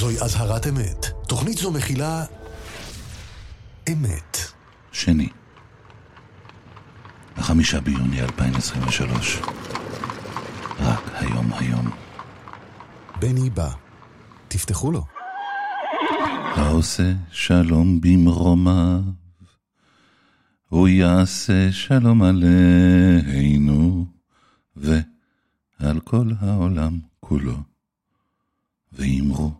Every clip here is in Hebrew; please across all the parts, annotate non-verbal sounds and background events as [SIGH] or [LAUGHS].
זוהי אזהרת אמת. תוכנית זו מכילה... אמת. שני, החמישה ביוני 2023. רק היום היום. בני בא. תפתחו לו. העושה שלום במרומיו, הוא יעשה שלום עלינו, ועל כל העולם כולו. ואמרו,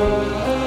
Música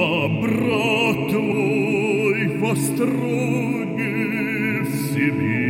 добротой в себе.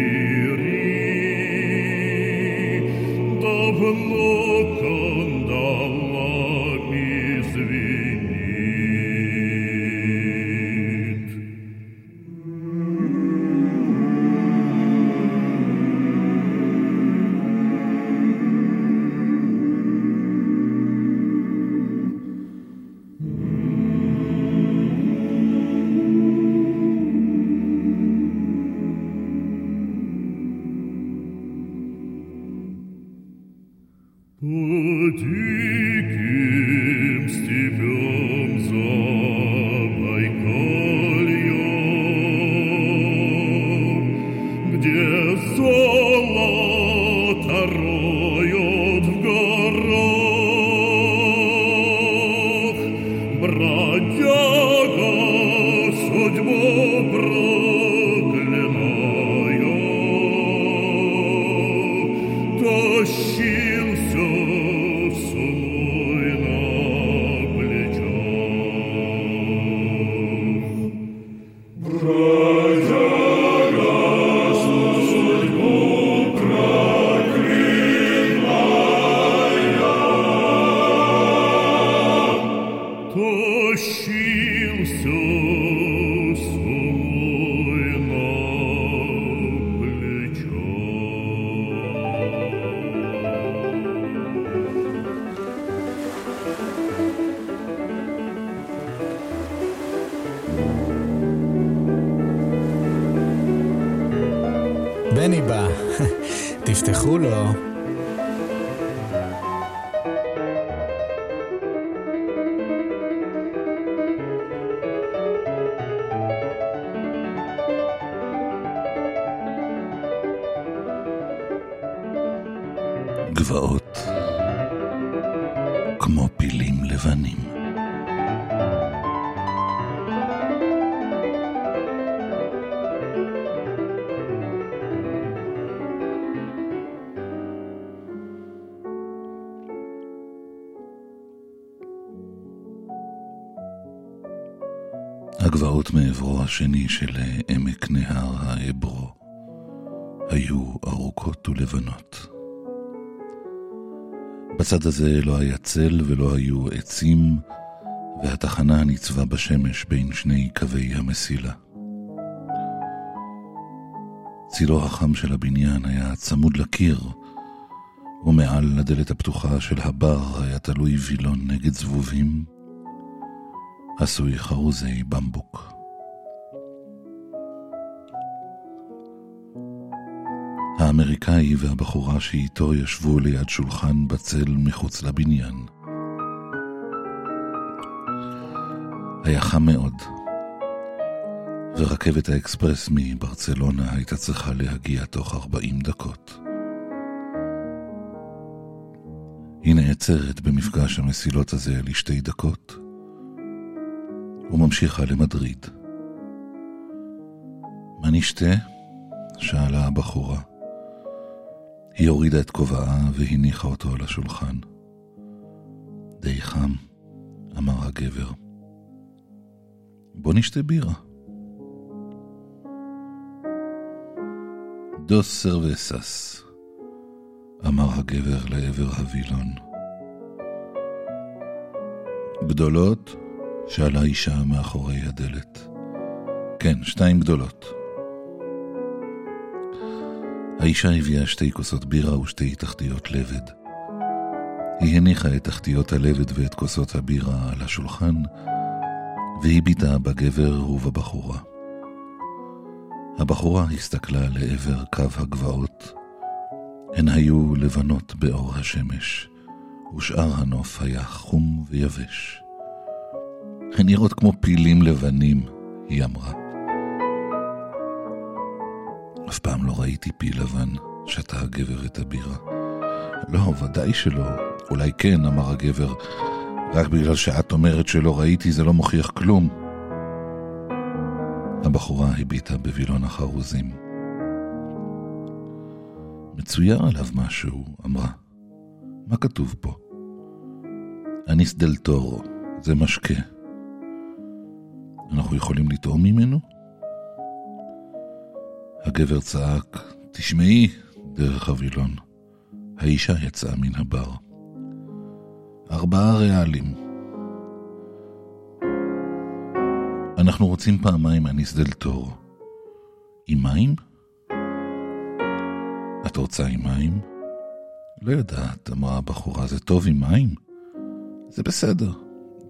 הגבעות השני של עמק נהר האברו היו ארוכות ולבנות. בצד הזה לא היה צל ולא היו עצים, והתחנה ניצבה בשמש בין שני קווי המסילה. צילו החם של הבניין היה צמוד לקיר, ומעל הדלת הפתוחה של הבר היה תלוי וילון נגד זבובים, עשוי חרוזי במבוק. האמריקאי והבחורה שאיתו ישבו ליד שולחן בצל מחוץ לבניין. היה חם מאוד, ורכבת האקספרס מברצלונה הייתה צריכה להגיע תוך 40 דקות. היא נעצרת במפגש המסילות הזה לשתי דקות, וממשיכה למדריד. מה נשתה? שאלה הבחורה. היא הורידה את כובעה והניחה אותו על השולחן. די חם, אמר הגבר. בוא נשתה בירה. דוס סרוויסס, אמר הגבר לעבר הווילון. גדולות? שאלה אישה מאחורי הדלת. כן, שתיים גדולות. האישה הביאה שתי כוסות בירה ושתי תחתיות לבד. היא הניחה את תחתיות הלבד ואת כוסות הבירה על השולחן, והביטה בגבר ובבחורה. הבחורה הסתכלה לעבר קו הגבעות. הן היו לבנות באור השמש, ושאר הנוף היה חום ויבש. הן נראות כמו פילים לבנים, היא אמרה. אף פעם לא ראיתי פיל לבן, שתה הגבר את הבירה. לא, ודאי שלא. אולי כן, אמר הגבר. רק בגלל שאת אומרת שלא ראיתי זה לא מוכיח כלום. הבחורה הביטה בווילון החרוזים. מצויר עליו משהו, אמרה. מה כתוב פה? אניס דל טורו, זה משקה. אנחנו יכולים לטעום ממנו? הגבר צעק, תשמעי, דרך הווילון. האישה יצאה מן הבר. ארבעה ריאלים. אנחנו רוצים פעמיים אניס דל טורו. עם מים? את רוצה עם מים? לא יודעת, אמרה הבחורה, זה טוב עם מים? זה בסדר.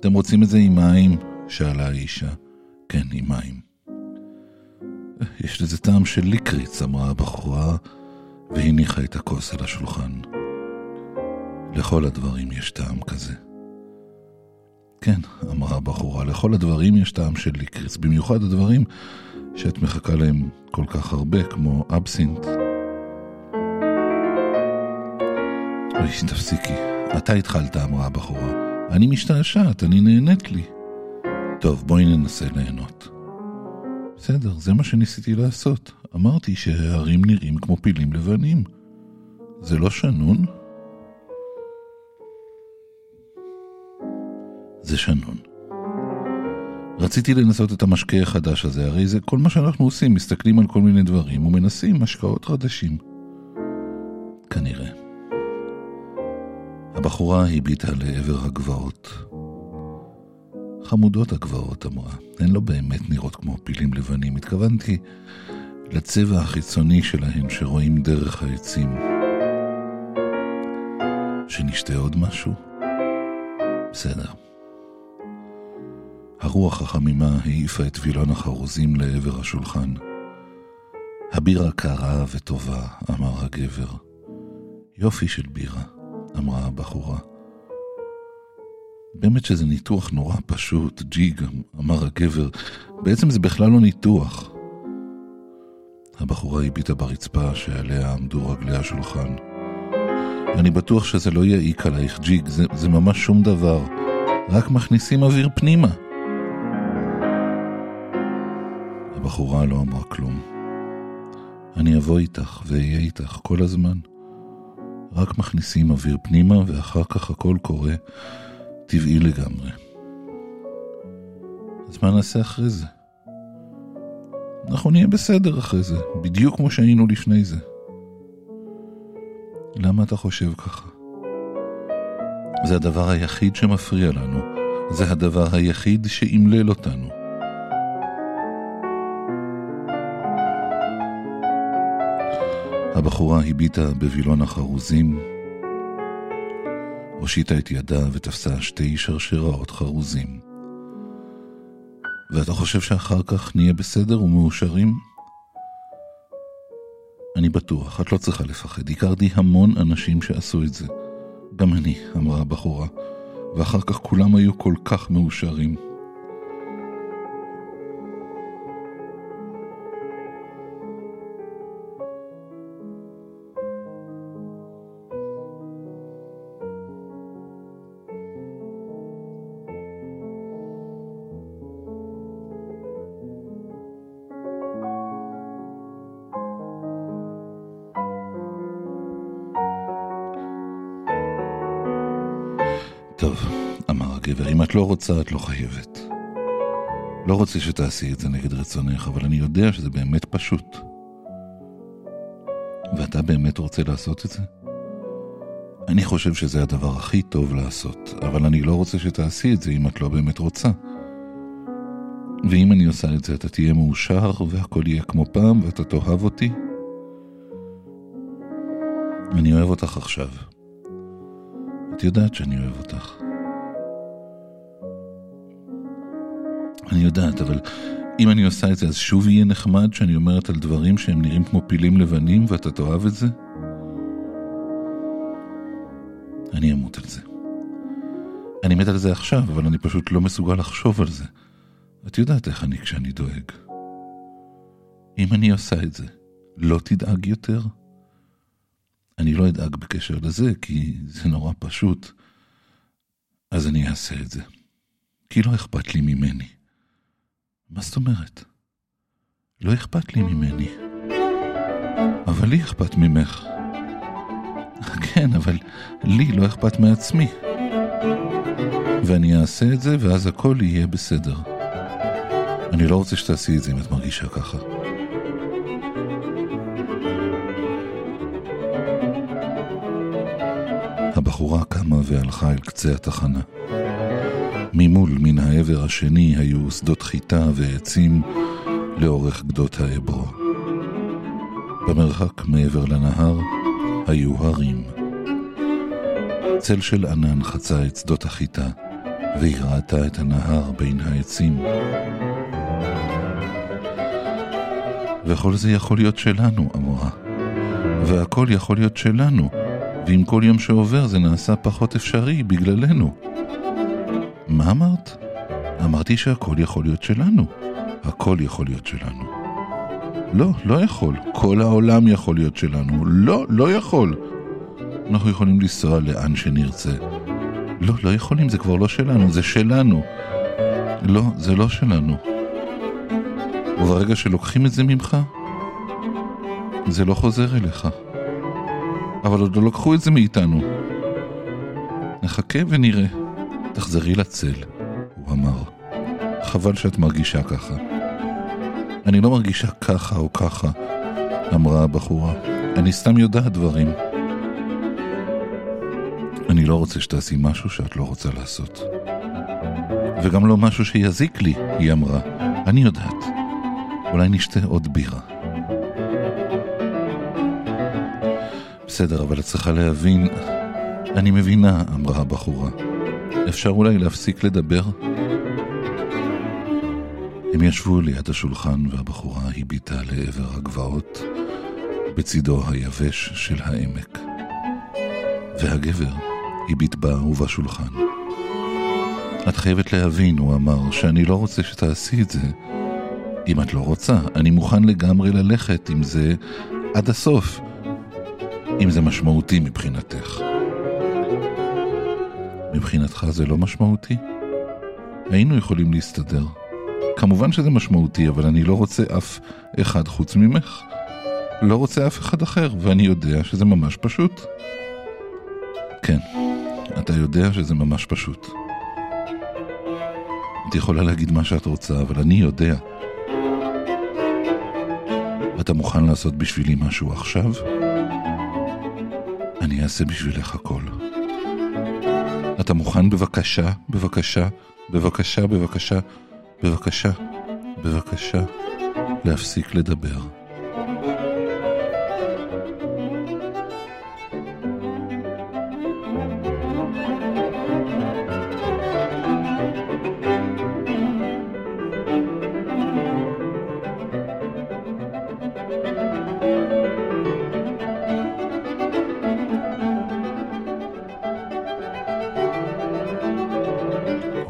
אתם רוצים את זה עם מים? שאלה האישה. כן, עם מים. יש לזה טעם של ליקריץ, אמרה הבחורה, והניחה את הכוס על השולחן. לכל הדברים יש טעם כזה. כן, אמרה הבחורה, לכל הדברים יש טעם של ליקריץ, במיוחד הדברים שאת מחכה להם כל כך הרבה, כמו אבסינט. אוי, תפסיקי. אתה התחלת, אמרה הבחורה. אני משתעשעת, אני נהנית לי. טוב, בואי ננסה ליהנות. בסדר, זה מה שניסיתי לעשות. אמרתי שההרים נראים כמו פילים לבנים. זה לא שנון? זה שנון. רציתי לנסות את המשקה החדש הזה, הרי זה כל מה שאנחנו עושים, מסתכלים על כל מיני דברים ומנסים משקאות חדשים. כנראה. הבחורה הביטה לעבר הגבעות. חמודות הגבעות, אמרה. הן לא באמת נראות כמו פילים לבנים. התכוונתי לצבע החיצוני שלהן שרואים דרך העצים. שנשתה עוד משהו? בסדר. הרוח החמימה העיפה את וילון החרוזים לעבר השולחן. הבירה קרה וטובה, אמר הגבר. יופי של בירה, אמרה הבחורה. באמת שזה ניתוח נורא פשוט, ג'יג, אמר הגבר. בעצם זה בכלל לא ניתוח. הבחורה הביטה ברצפה שעליה עמדו רגלי השולחן. אני בטוח שזה לא יעיק עלייך, ג'יג, זה, זה ממש שום דבר. רק מכניסים אוויר פנימה. הבחורה לא אמרה כלום. אני אבוא איתך ואהיה איתך כל הזמן. רק מכניסים אוויר פנימה ואחר כך הכל קורה טבעי לגמרי. אז מה נעשה אחרי זה? אנחנו נהיה בסדר אחרי זה, בדיוק כמו שהיינו לפני זה. למה אתה חושב ככה? זה הדבר היחיד שמפריע לנו, זה הדבר היחיד שאימלל אותנו. הבחורה הביטה בווילון החרוזים, הושיטה את ידה ותפסה שתי שרשראות חרוזים. ואתה חושב שאחר כך נהיה בסדר ומאושרים? אני בטוח, את לא צריכה לפחד. הכרתי המון אנשים שעשו את זה. גם אני, אמרה הבחורה, ואחר כך כולם היו כל כך מאושרים. את לא רוצה, את לא חייבת. לא רוצה שתעשי את זה נגד רצונך, אבל אני יודע שזה באמת פשוט. ואתה באמת רוצה לעשות את זה? אני חושב שזה הדבר הכי טוב לעשות, אבל אני לא רוצה שתעשי את זה אם את לא באמת רוצה. ואם אני עושה את זה אתה תהיה מאושר והכל יהיה כמו פעם ואתה תאהב אותי? אני אוהב אותך עכשיו. את יודעת שאני אוהב אותך. אני יודעת, אבל אם אני עושה את זה, אז שוב יהיה נחמד שאני אומרת על דברים שהם נראים כמו פילים לבנים ואתה תאהב את זה? אני אמות על זה. אני מת על זה עכשיו, אבל אני פשוט לא מסוגל לחשוב על זה. את יודעת איך אני כשאני דואג. אם אני עושה את זה, לא תדאג יותר? אני לא אדאג בקשר לזה, כי זה נורא פשוט. אז אני אעשה את זה. כי לא אכפת לי ממני. מה זאת אומרת? לא אכפת לי ממני. אבל לי אכפת ממך. [LAUGHS] כן, אבל לי לא אכפת מעצמי. ואני אעשה את זה, ואז הכל יהיה בסדר. אני לא רוצה שתעשי את זה אם את מרגישה ככה. הבחורה קמה והלכה אל קצה התחנה. ממול, מן העבר השני, היו שדות חיטה ועצים לאורך גדות האברו. במרחק מעבר לנהר היו הרים. צל של ענן חצה את שדות החיטה, והיא ראתה את הנהר בין העצים. וכל זה יכול להיות שלנו, אמרה. והכל יכול להיות שלנו, ועם כל יום שעובר זה נעשה פחות אפשרי בגללנו. מה אמרת? אמרתי שהכל יכול להיות שלנו. הכל יכול להיות שלנו. לא, לא יכול. כל העולם יכול להיות שלנו. לא, לא יכול. אנחנו יכולים לנסוע לאן שנרצה. לא, לא יכולים, זה כבר לא שלנו, זה שלנו. לא, זה לא שלנו. וברגע שלוקחים את זה ממך, זה לא חוזר אליך. אבל עוד לא לקחו את זה מאיתנו. נחכה ונראה. תחזרי לצל, הוא אמר. חבל שאת מרגישה ככה. אני לא מרגישה ככה או ככה, אמרה הבחורה. אני סתם יודעת דברים. אני לא רוצה שתעשי משהו שאת לא רוצה לעשות. וגם לא משהו שיזיק לי, היא אמרה. אני יודעת. אולי נשתה עוד בירה. בסדר, אבל את צריכה להבין... אני מבינה, אמרה הבחורה. אפשר אולי להפסיק לדבר? הם ישבו ליד השולחן והבחורה הביטה לעבר הגבעות בצידו היבש של העמק. והגבר הביט בה ובשולחן. את חייבת להבין, הוא אמר, שאני לא רוצה שתעשי את זה. אם את לא רוצה, אני מוכן לגמרי ללכת עם זה עד הסוף, אם זה משמעותי מבחינתך. מבחינתך זה לא משמעותי? היינו יכולים להסתדר. כמובן שזה משמעותי, אבל אני לא רוצה אף אחד חוץ ממך. לא רוצה אף אחד אחר, ואני יודע שזה ממש פשוט. כן, אתה יודע שזה ממש פשוט. את יכולה להגיד מה שאת רוצה, אבל אני יודע. אתה מוכן לעשות בשבילי משהו עכשיו? אני אעשה בשבילך הכל. אתה מוכן בבקשה, בבקשה, בבקשה, בבקשה, בבקשה, בבקשה, להפסיק לדבר.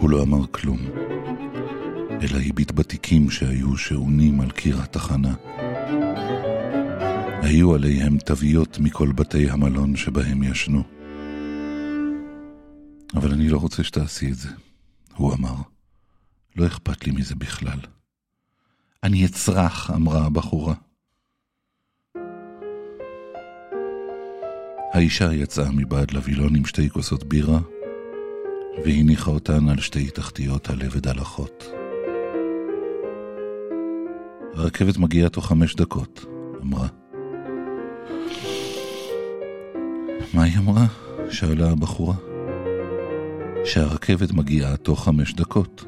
הוא לא אמר כלום, אלא הביט בתיקים שהיו שעונים על קיר התחנה. היו עליהם תוויות מכל בתי המלון שבהם ישנו. אבל אני לא רוצה שתעשי את זה, הוא אמר. לא אכפת לי מזה בכלל. אני אצרח, אמרה הבחורה. האישה יצאה מבעד לווילון עם שתי כוסות בירה, והניחה אותן על שתי תחתיות עלה ודלחות. הרכבת מגיעה תוך חמש דקות, אמרה. מה היא אמרה? שאלה הבחורה. שהרכבת מגיעה תוך חמש דקות.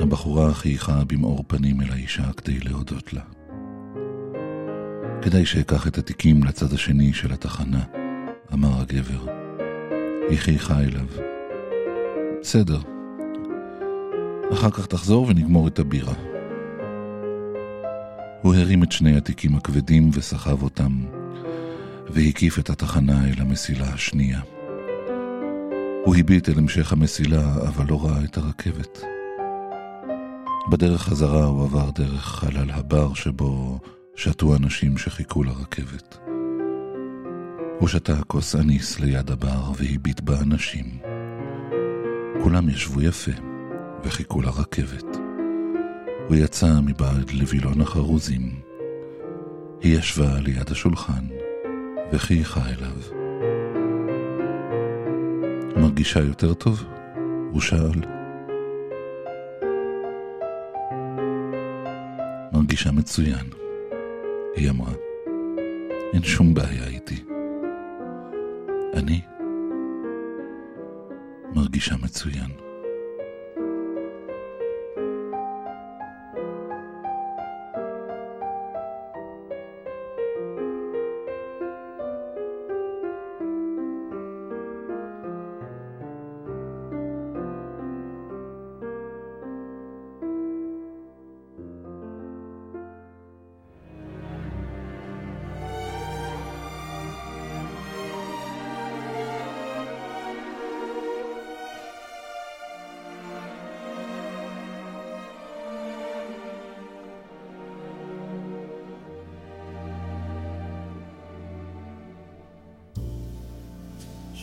הבחורה חייכה במאור פנים אל האישה כדי להודות לה. כדאי שאקח את התיקים לצד השני של התחנה, אמר הגבר. היא חייכה אליו. בסדר. אחר כך תחזור ונגמור את הבירה. הוא הרים את שני התיקים הכבדים וסחב אותם, והקיף את התחנה אל המסילה השנייה. הוא הביט אל המשך המסילה, אבל לא ראה את הרכבת. בדרך חזרה הוא עבר דרך חלל הבר שבו שתו אנשים שחיכו לרכבת. הוא שתה כוס אניס ליד הבר והביט באנשים. כולם ישבו יפה וחיכו לרכבת. הוא יצא מבעד לווילון החרוזים. היא ישבה ליד השולחן וחייכה אליו. מרגישה יותר טוב? הוא שאל. מרגישה מצוין, היא אמרה. אין שום בעיה איתי. אני מרגישה מצוין.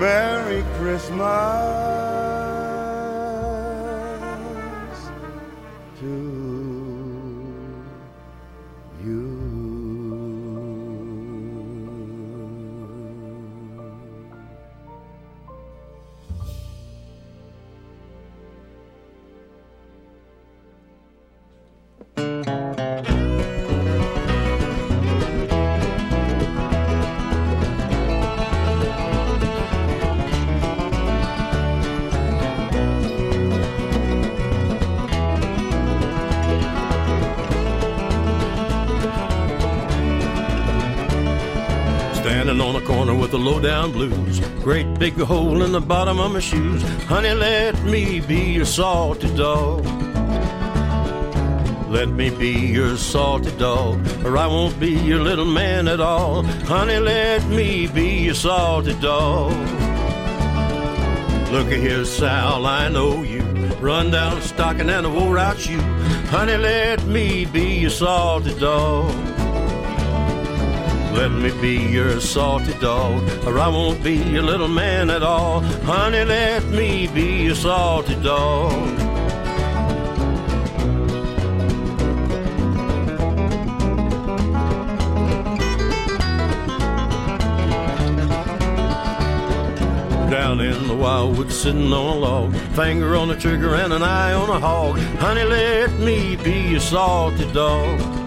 Merry Christmas with the lowdown blues. Great big hole in the bottom of my shoes. Honey, let me be your salty dog. Let me be your salty dog, or I won't be your little man at all. Honey, let me be your salty dog. Look at here, Sal, I know you. Run down stocking and a wore out shoe. Honey, let me be your salty dog. Let me be your salty dog, or I won't be your little man at all. Honey, let me be your salty dog. down in the wildwood sitting on a log. Finger on the trigger and an eye on a hog. Honey, let me be your salty dog.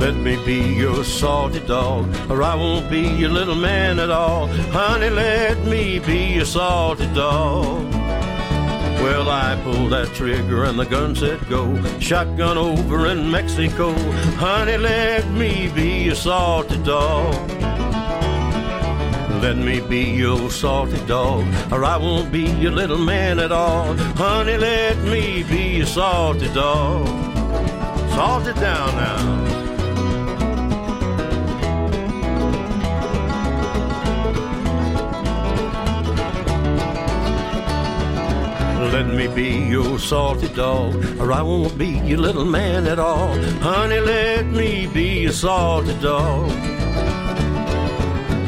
Let me be your salty dog, or I won't be your little man at all. Honey, let me be your salty dog. Well, I pulled that trigger and the gun said go. Shotgun over in Mexico. Honey, let me be your salty dog. Let me be your salty dog, or I won't be your little man at all. Honey, let me be your salty dog. Salt it down now. Let me be your salty dog, or I won't be your little man at all. Honey, let me be your salty dog.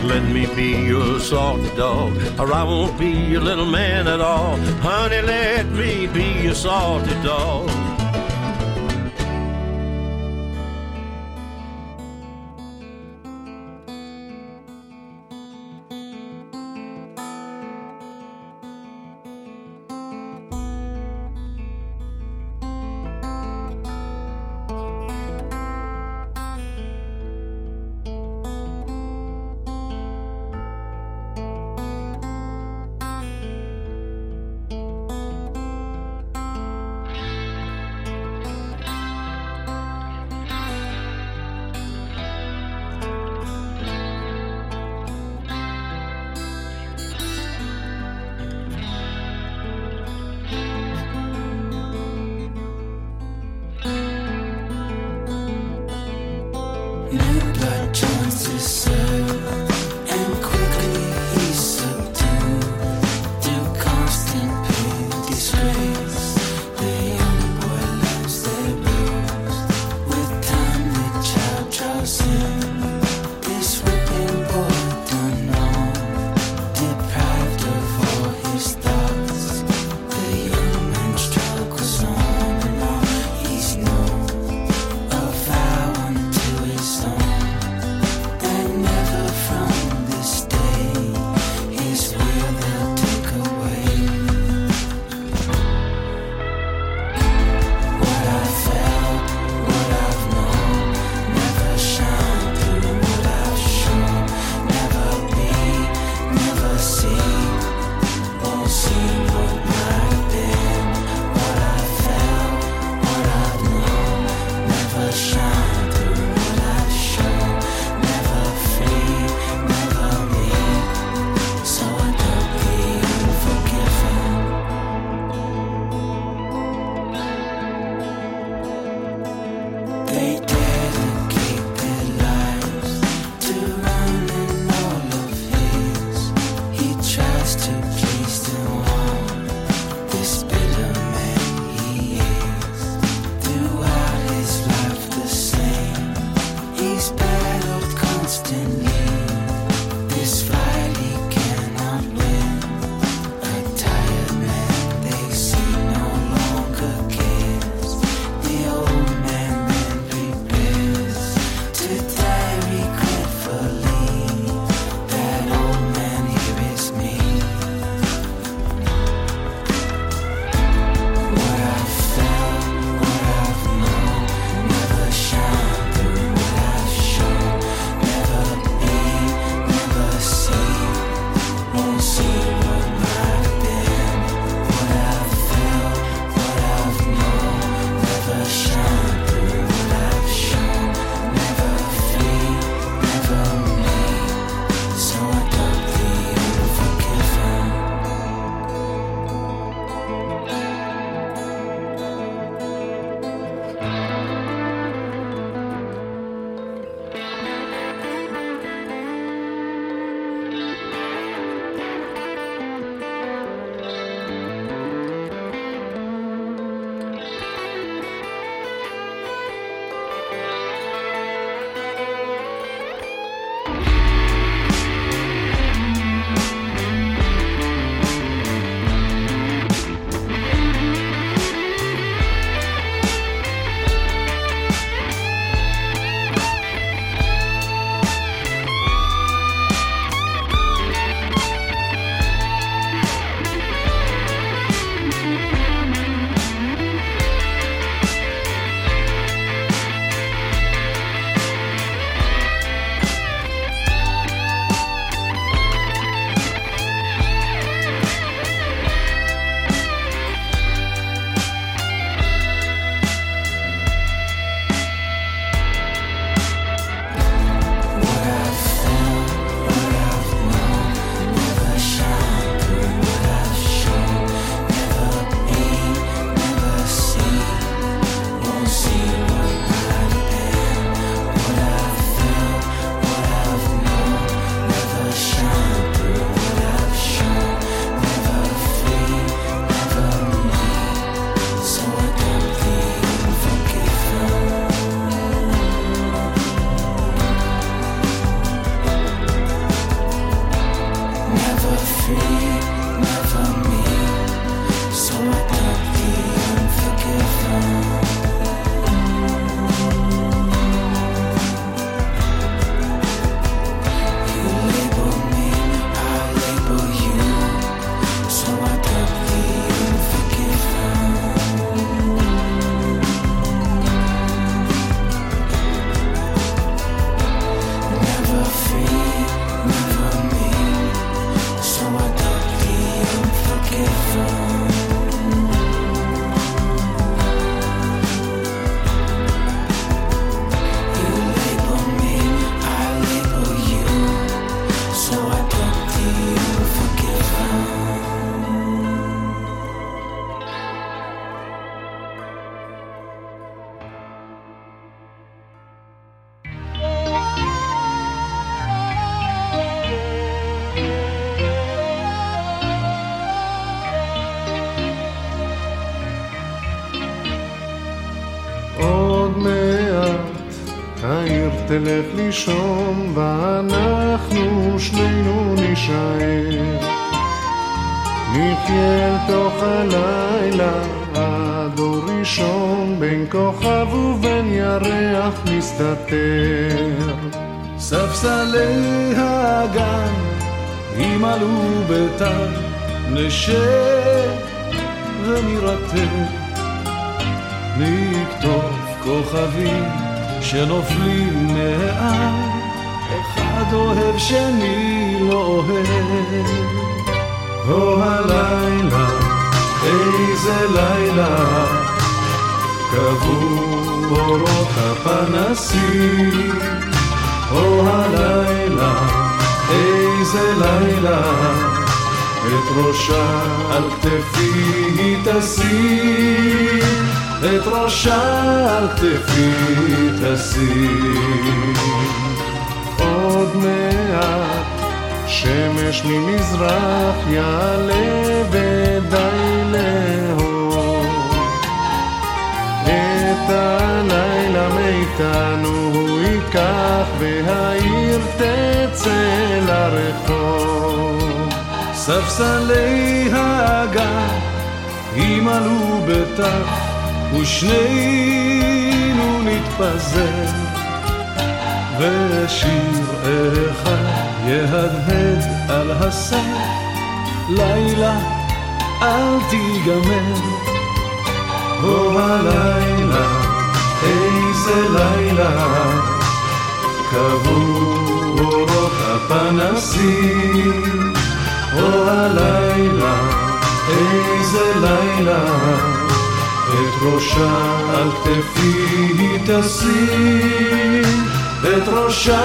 Let me be your salty dog, or I won't be your little man at all. Honey, let me be your salty dog. לישון ואנחנו שנינו נישאר. נחיה תוך הלילה עד אור ראשון בין כוכב ובין ירח מסתתר. ספסלי הגן ימלאו ביתר נשב ונירתם נכתוב כוכבים שנופלים מעל אחד אוהב שני לא אוהב. הו הלילה איזה לילה קבעו אורות הפנסים. הו הלילה איזה לילה את ראשה על כתפי היא תשים את ראשה על כתפי תשים. עוד מעט שמש ממזרח יעלה ודי לאור. את הלילה מאיתנו הוא ייקח והעיר תצא לרחוב. ספסלי הגן ימלאו בטח ושנינו נתפזר ושיר אחד יהדהד על הסף לילה אל תיגמר. הו הלילה איזה לילה. קבעו אורות הפנסים. הו הלילה איזה לילה את ראשה על כתפי היא תשים, את ראשה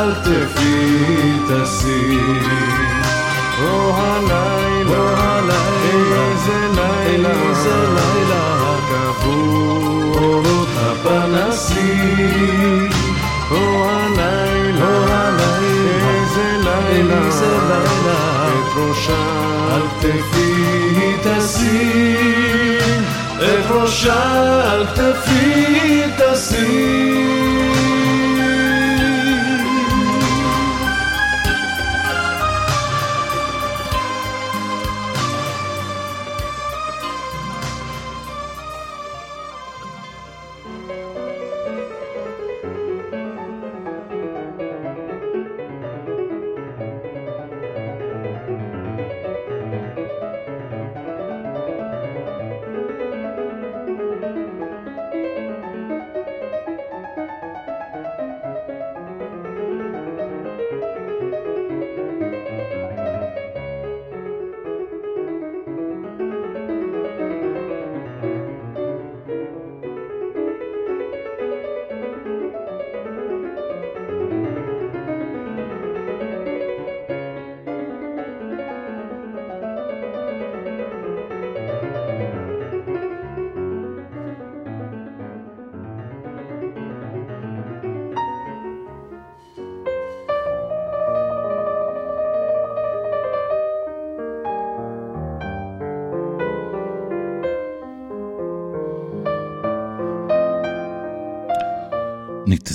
על כתפי תשים. או הלילה, או הלילה, איזה לילה, איזה לילה, קבעו אורות הפנסים. או הלילה, או הלילה, איזה לילה, איזה לילה, את ראשה על כתפי היא תשים. את ראשה על כתפי תשים.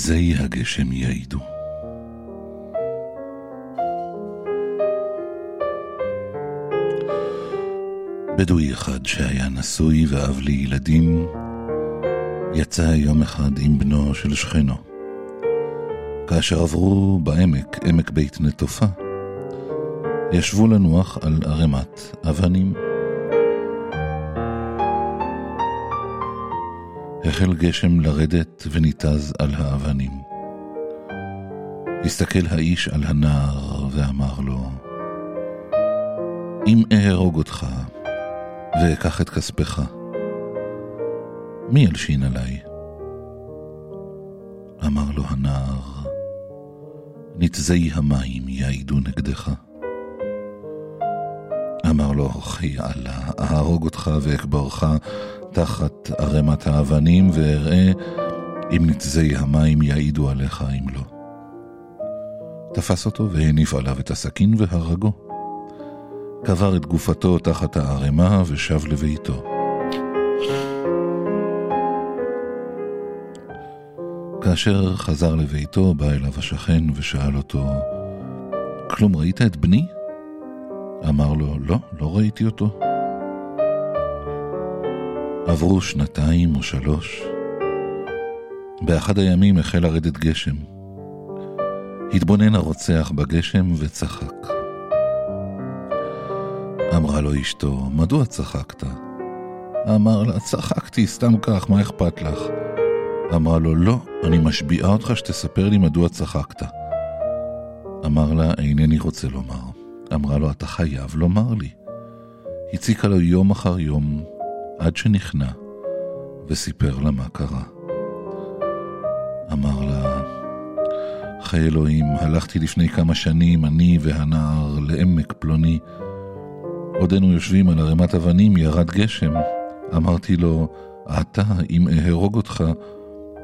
נתזי הגשם יעידו. בדואי אחד שהיה נשוי ואב לילדים, יצא יום אחד עם בנו של שכנו. כאשר עברו בעמק, עמק בית נטופה, ישבו לנוח על ערימת אבנים. החל גשם לרדת וניתז על האבנים. הסתכל האיש על הנער ואמר לו, אם אהרוג אותך ואקח את כספך, מי ילשין עליי? אמר לו הנער, נתזי המים יעידו נגדך. אמר לו, חי אללה, אהרוג אותך ואקברך תחת ערימת האבנים, ואראה אם נתזי המים יעידו עליך אם לא. תפס אותו והניף עליו את הסכין והרגו. קבר את גופתו תחת הערימה ושב לביתו. כאשר חזר לביתו, בא אליו השכן ושאל אותו, כלום ראית את בני? אמר לו, לא, לא ראיתי אותו. עברו שנתיים או שלוש. באחד הימים החל לרדת גשם. התבונן הרוצח בגשם וצחק. אמרה לו אשתו, מדוע צחקת? אמר לה, צחקתי, סתם כך, מה אכפת לך? אמרה לו, לא, אני משביעה אותך שתספר לי מדוע צחקת. אמר לה, אינני רוצה לומר. אמרה לו, אתה חייב לומר לי. הציקה לו יום אחר יום, עד שנכנע, וסיפר לה מה קרה. אמר לה, חי אלוהים, הלכתי לפני כמה שנים, אני והנער, לעמק פלוני. עודנו יושבים על ערימת אבנים, ירד גשם. אמרתי לו, אתה, אם אהרוג אותך,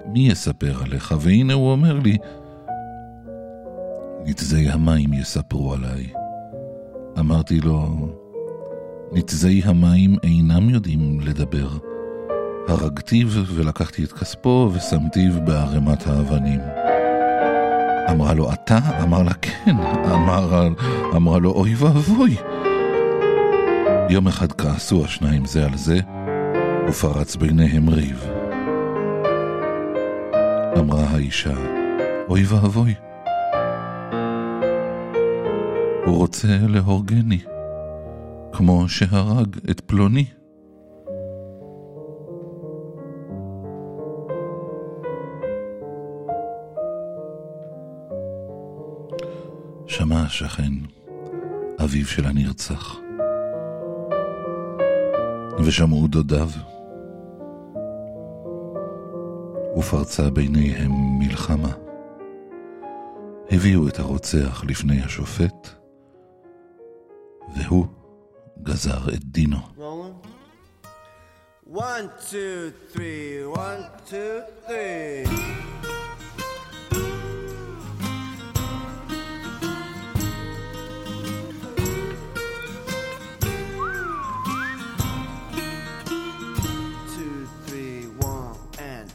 מי יספר עליך? והנה הוא אומר לי, נתזי המים יספרו עליי. אמרתי לו, נתזי המים אינם יודעים לדבר. הרגתיו ולקחתי את כספו ושמתיו בערימת האבנים. אמרה לו, אתה? אמר לה, כן. אמר, אמרה לו, אוי ואבוי. יום אחד כעסו השניים זה על זה, ופרץ ביניהם ריב. אמרה האישה, אוי ואבוי. הוא רוצה להורגני, כמו שהרג את פלוני. שמע השכן, אביו של הנרצח, ושמעו דודיו, ופרצה ביניהם מלחמה. הביאו את הרוצח לפני השופט, והוא גזר את דינו. One, two, three, one, two, three. Two, three, one, and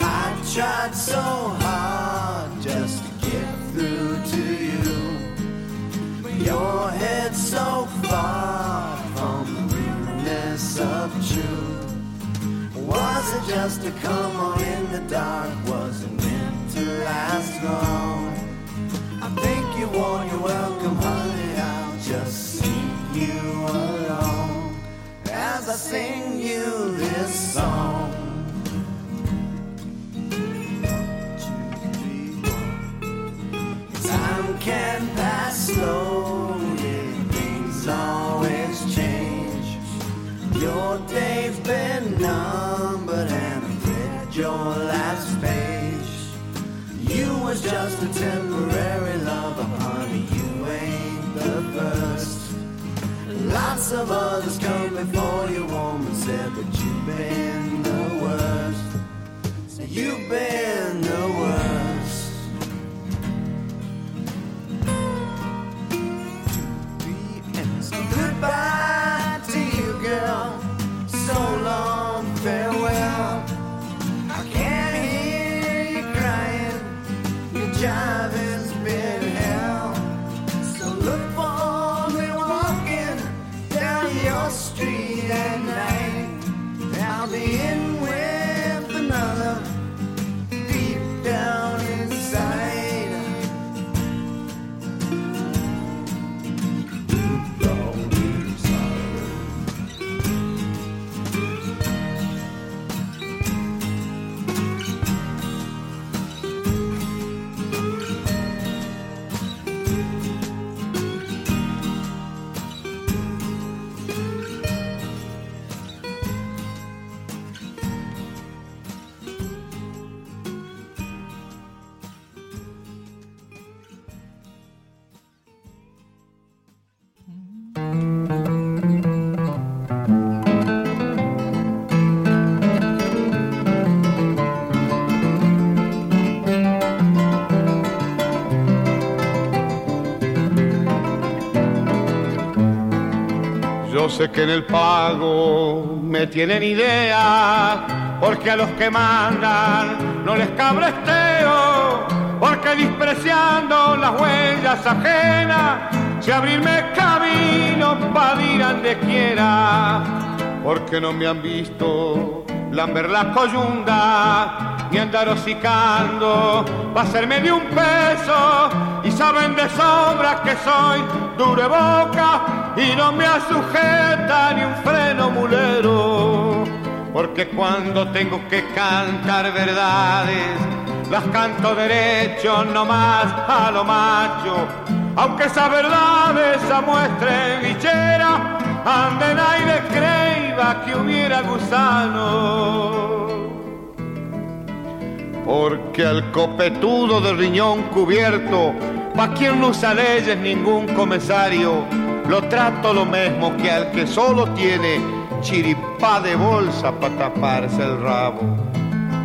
I tried so hard Just a come on in the dark? wasn't meant to last long? I think you won your welcome, honey. I'll just sing you along as I sing you this song. Time can pass slowly, things always change. Your day's been your last page. You was just a temporary lover, honey, you ain't the first. Lots of others come before you, woman said, but you've been the worst. So you've been the worst. Sé que en el pago me tienen idea porque a los que mandan no les cabresteo, porque despreciando las huellas ajenas, si abrirme camino para ir donde quiera, porque no me han visto lamber la coyunda ni andar hocicando va a serme de un peso y saben de sobra que soy dure boca y no me asujeta ni un freno mulero. Porque cuando tengo que cantar verdades las canto derecho nomás a lo macho. Aunque esas verdades se muestren guichera ande nadie creiba que hubiera gusano. Porque al copetudo de riñón cubierto, pa' quien no usa leyes ningún comisario, lo trato lo mismo que al que solo tiene chiripá de bolsa para taparse el rabo.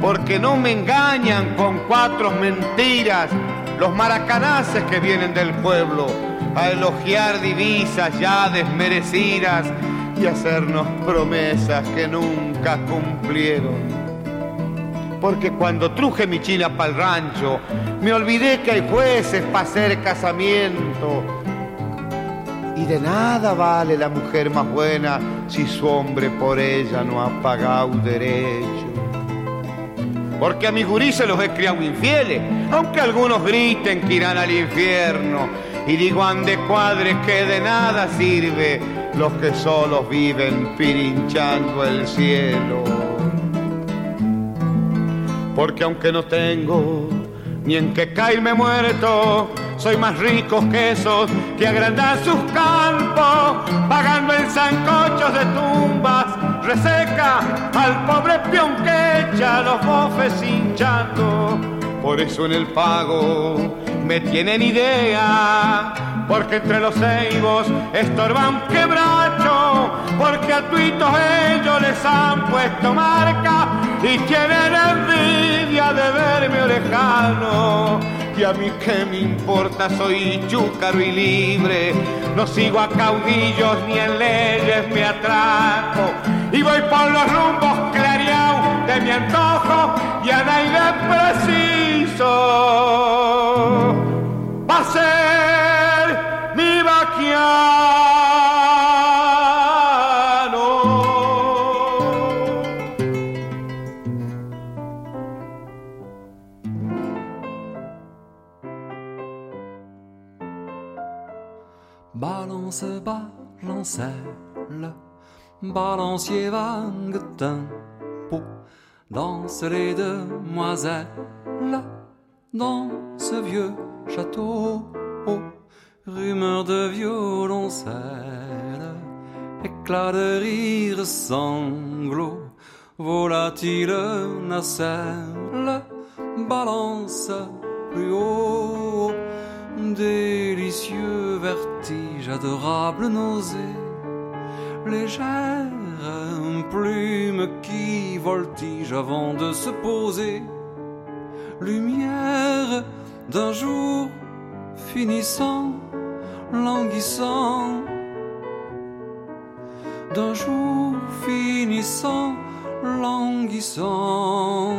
Porque no me engañan con cuatro mentiras los maracanaces que vienen del pueblo a elogiar divisas ya desmerecidas y hacernos promesas que nunca cumplieron porque cuando truje mi china para el rancho, me olvidé que hay jueces para hacer casamiento. Y de nada vale la mujer más buena si su hombre por ella no ha pagado derecho. Porque a mis gurises los he criado infieles, aunque algunos griten que irán al infierno. Y digo ande cuadres que de nada sirve los que solos viven pirinchando el cielo porque aunque no tengo ni en qué caerme muerto, soy más rico que esos que agrandan sus campos, pagando en sancochos de tumbas, reseca al pobre peón que echa los bofes hinchando. Por eso en el pago me tienen idea porque entre los ceibos estorban quebracho, porque a tuitos ellos les han puesto marca y tienen envidia de verme lejano. Y a mí qué me importa, soy chúcaro y libre, no sigo a caudillos ni en leyes me atraco, y voy por los rumbos clareados de mi antojo y a nadie preciso. Va balancier vague tempo, danse les demoiselles dans ce vieux château. Rumeur de violoncelle, éclat de rire sanglot, volatile nacelle, balance plus haut, délicieux vertige, adorable nausée, légère plume qui voltige avant de se poser, lumière d'un jour finissant, languissant, d'un jour finissant, languissant.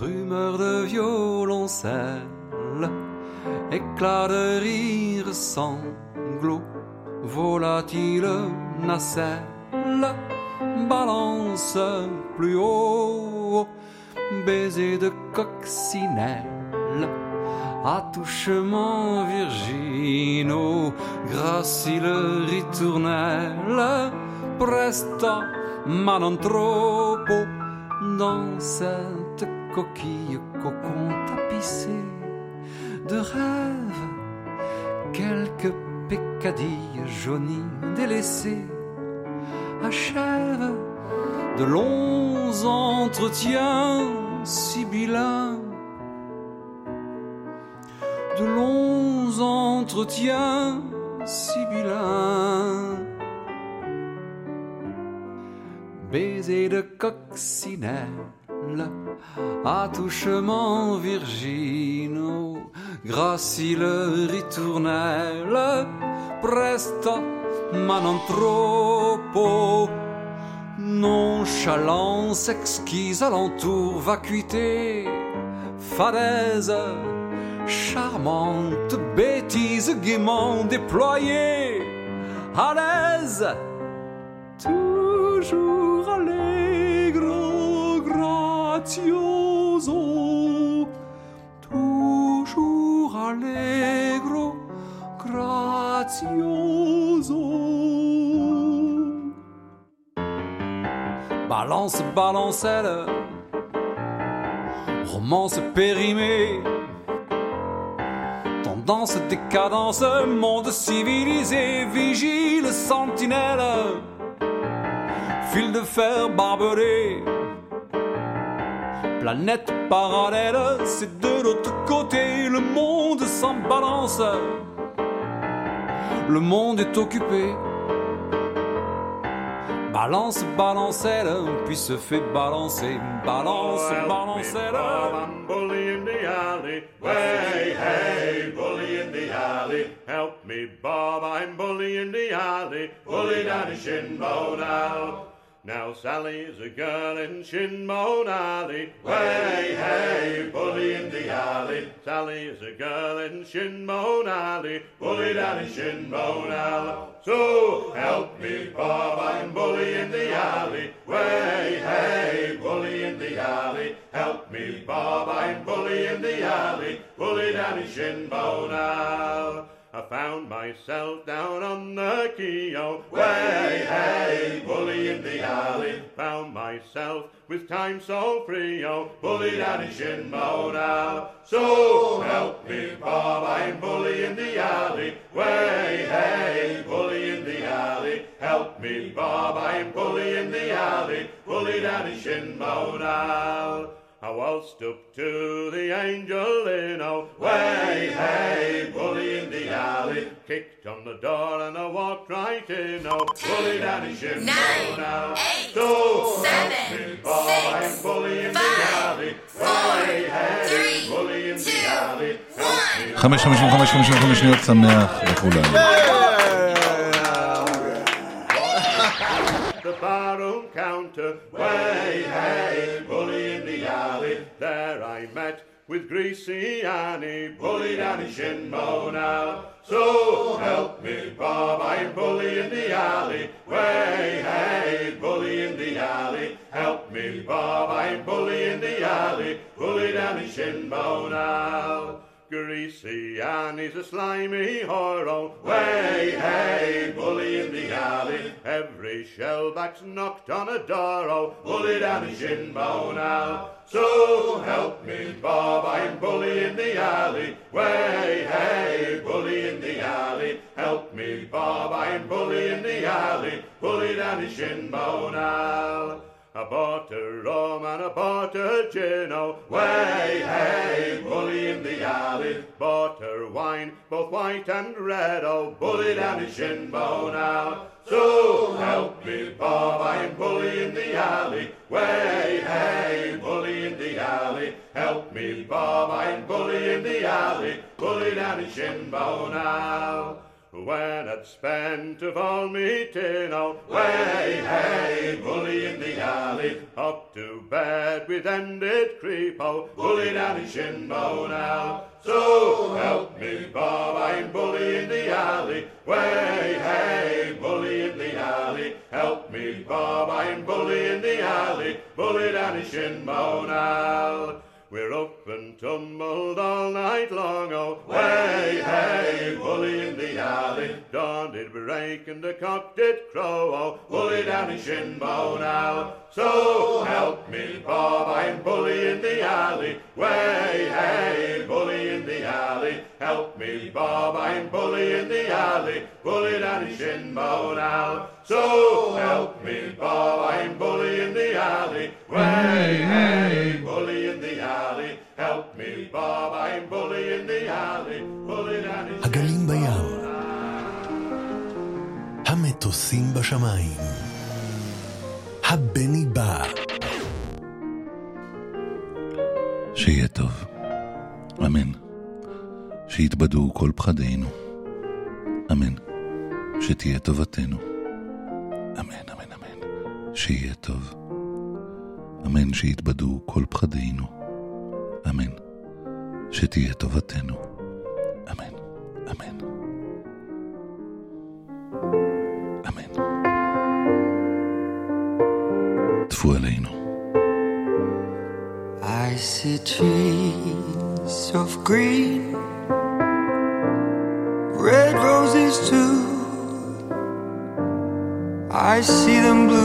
Rumeur de violoncelle, éclat de rire sanglot, volatile nacelle, balance plus haut, baiser de coccinelle, attouchement virginaux, gracile ritournelle, presto ma non troppo, dans cette coquille cocon tapissée de rêves, quelques peccadilles jaunies délaissées achèvent de longs entretiens sibyllins, de longs entretiens sibyllins. Baiser de coccinelle, attouchement virginaux, gracile ritournelle, presto ma non troppo Nonchalance exquise alentour, vacuité, fadaise, charmante, bêtise gaiement déployée, à l'aise, toujours allegro, toujours allegro, grazioso. Balance, balancelle, romance périmée, tendance, décadence, monde civilisé, vigile, sentinelle, fil de fer barbelé, planète parallèle, c'est de l'autre côté, le monde s'en balance, le monde est occupé. Balance, balancelle, puis se fait balancer. Balance, balancelle. I'm bully in the alley. Way, hey, bully in the alley. Help me, Bob, I'm bully in the alley. Bully down the shinbone out. Now Sally's a girl in Shinbone Alley. Way, hey, bully in the alley. Sally is a girl in Shinbone Alley. Bully down in Shinbone Alley. So help me, Bob, I'm bully in the alley. Way, hey, bully in the alley. Help me, Bob, I'm bully in the alley. Bully down in Shinbone Alley. I found myself down on the Keo. Way, hey, bully in the alley. Found myself with time so free, oh, bully down in Shinbone Alley. So help me, Bob, I'm bully in the alley. Way, hey, bully in the alley. Help me, Bob, I'm bully in the alley. Bully down in Shinbone Alley. I waltzed up to the angel in a way, hey, bully in the alley. Kicked on the door and I walked right in, oh, bully down in Shinbone Alley. So help me, Bob, I'm bully in the alley. Way, hey, bully in the alley. Help me, 555 55 שניות שמח לכולם. the barroom counter. Way, hey, bully in the alley. There I met with Greasy Annie, bully down in Shinbone Alley. So help me, Bob, I'm bully in the alley. Way, hey, bully in the alley. Help me, Bob, I'm bully in the alley. Bully in Shinbone Alley. Greasy Annie's a slimy horror. Way, hey, bully in the alley. Every shellback's knocked on a door. Oh, bully down in Shinbone Alley. So help me, Bob, I'm bully in the alley. Way, hey, bully in the alley. Help me, Bob, I'm bully in the alley. Bully down in Shinbone Alley. I bought a rum and I bought a gin, oh, way, hey, bully in the alley. Bought her wine, both white and red, oh, bully down in Shinbone Alley. So help me, Bob, I'm bully in the alley. Way, hey, bully in the alley. Help me, Bob, I'm bully in the alley. Bully down in Shinbone Alley. When I'd spent of all me tin, oh, way, hey, bully in the alley, up to bed with ended creep, oh, bully down in Shinbone Alley. So help me, Bob, I'm bully in the alley, way, hey, bully in the alley, help me, Bob, I'm bully in the alley, bully down in Shinbone Alley. We're up and tumbled all night long, oh, way, hey, bully in the alley. Dawn did break and the cock did crow, oh, bully down in Shinbone Alley. So help me, Bob, I'm bully in the alley. Way, hey, bully in the alley. Help me, Bob, I'm bully in the alley. Bully down in Shinbone Alley. So help me, Bob, I'm bully in the alley. Way, hey, bully הגלים בים. המטוסים בשמיים. הבני בא. שיהיה טוב. אמן. שיתבדו כל פחדינו. אמן. שתהיה טובתנו. אמן, אמן, אמן. שיהיה טוב. אמן שיתבדו כל פחדינו. אמן שתהיה טובתנו. אמן, אמן. אמן. טפו עלינו. I see trees of green, red roses too. I see them bloom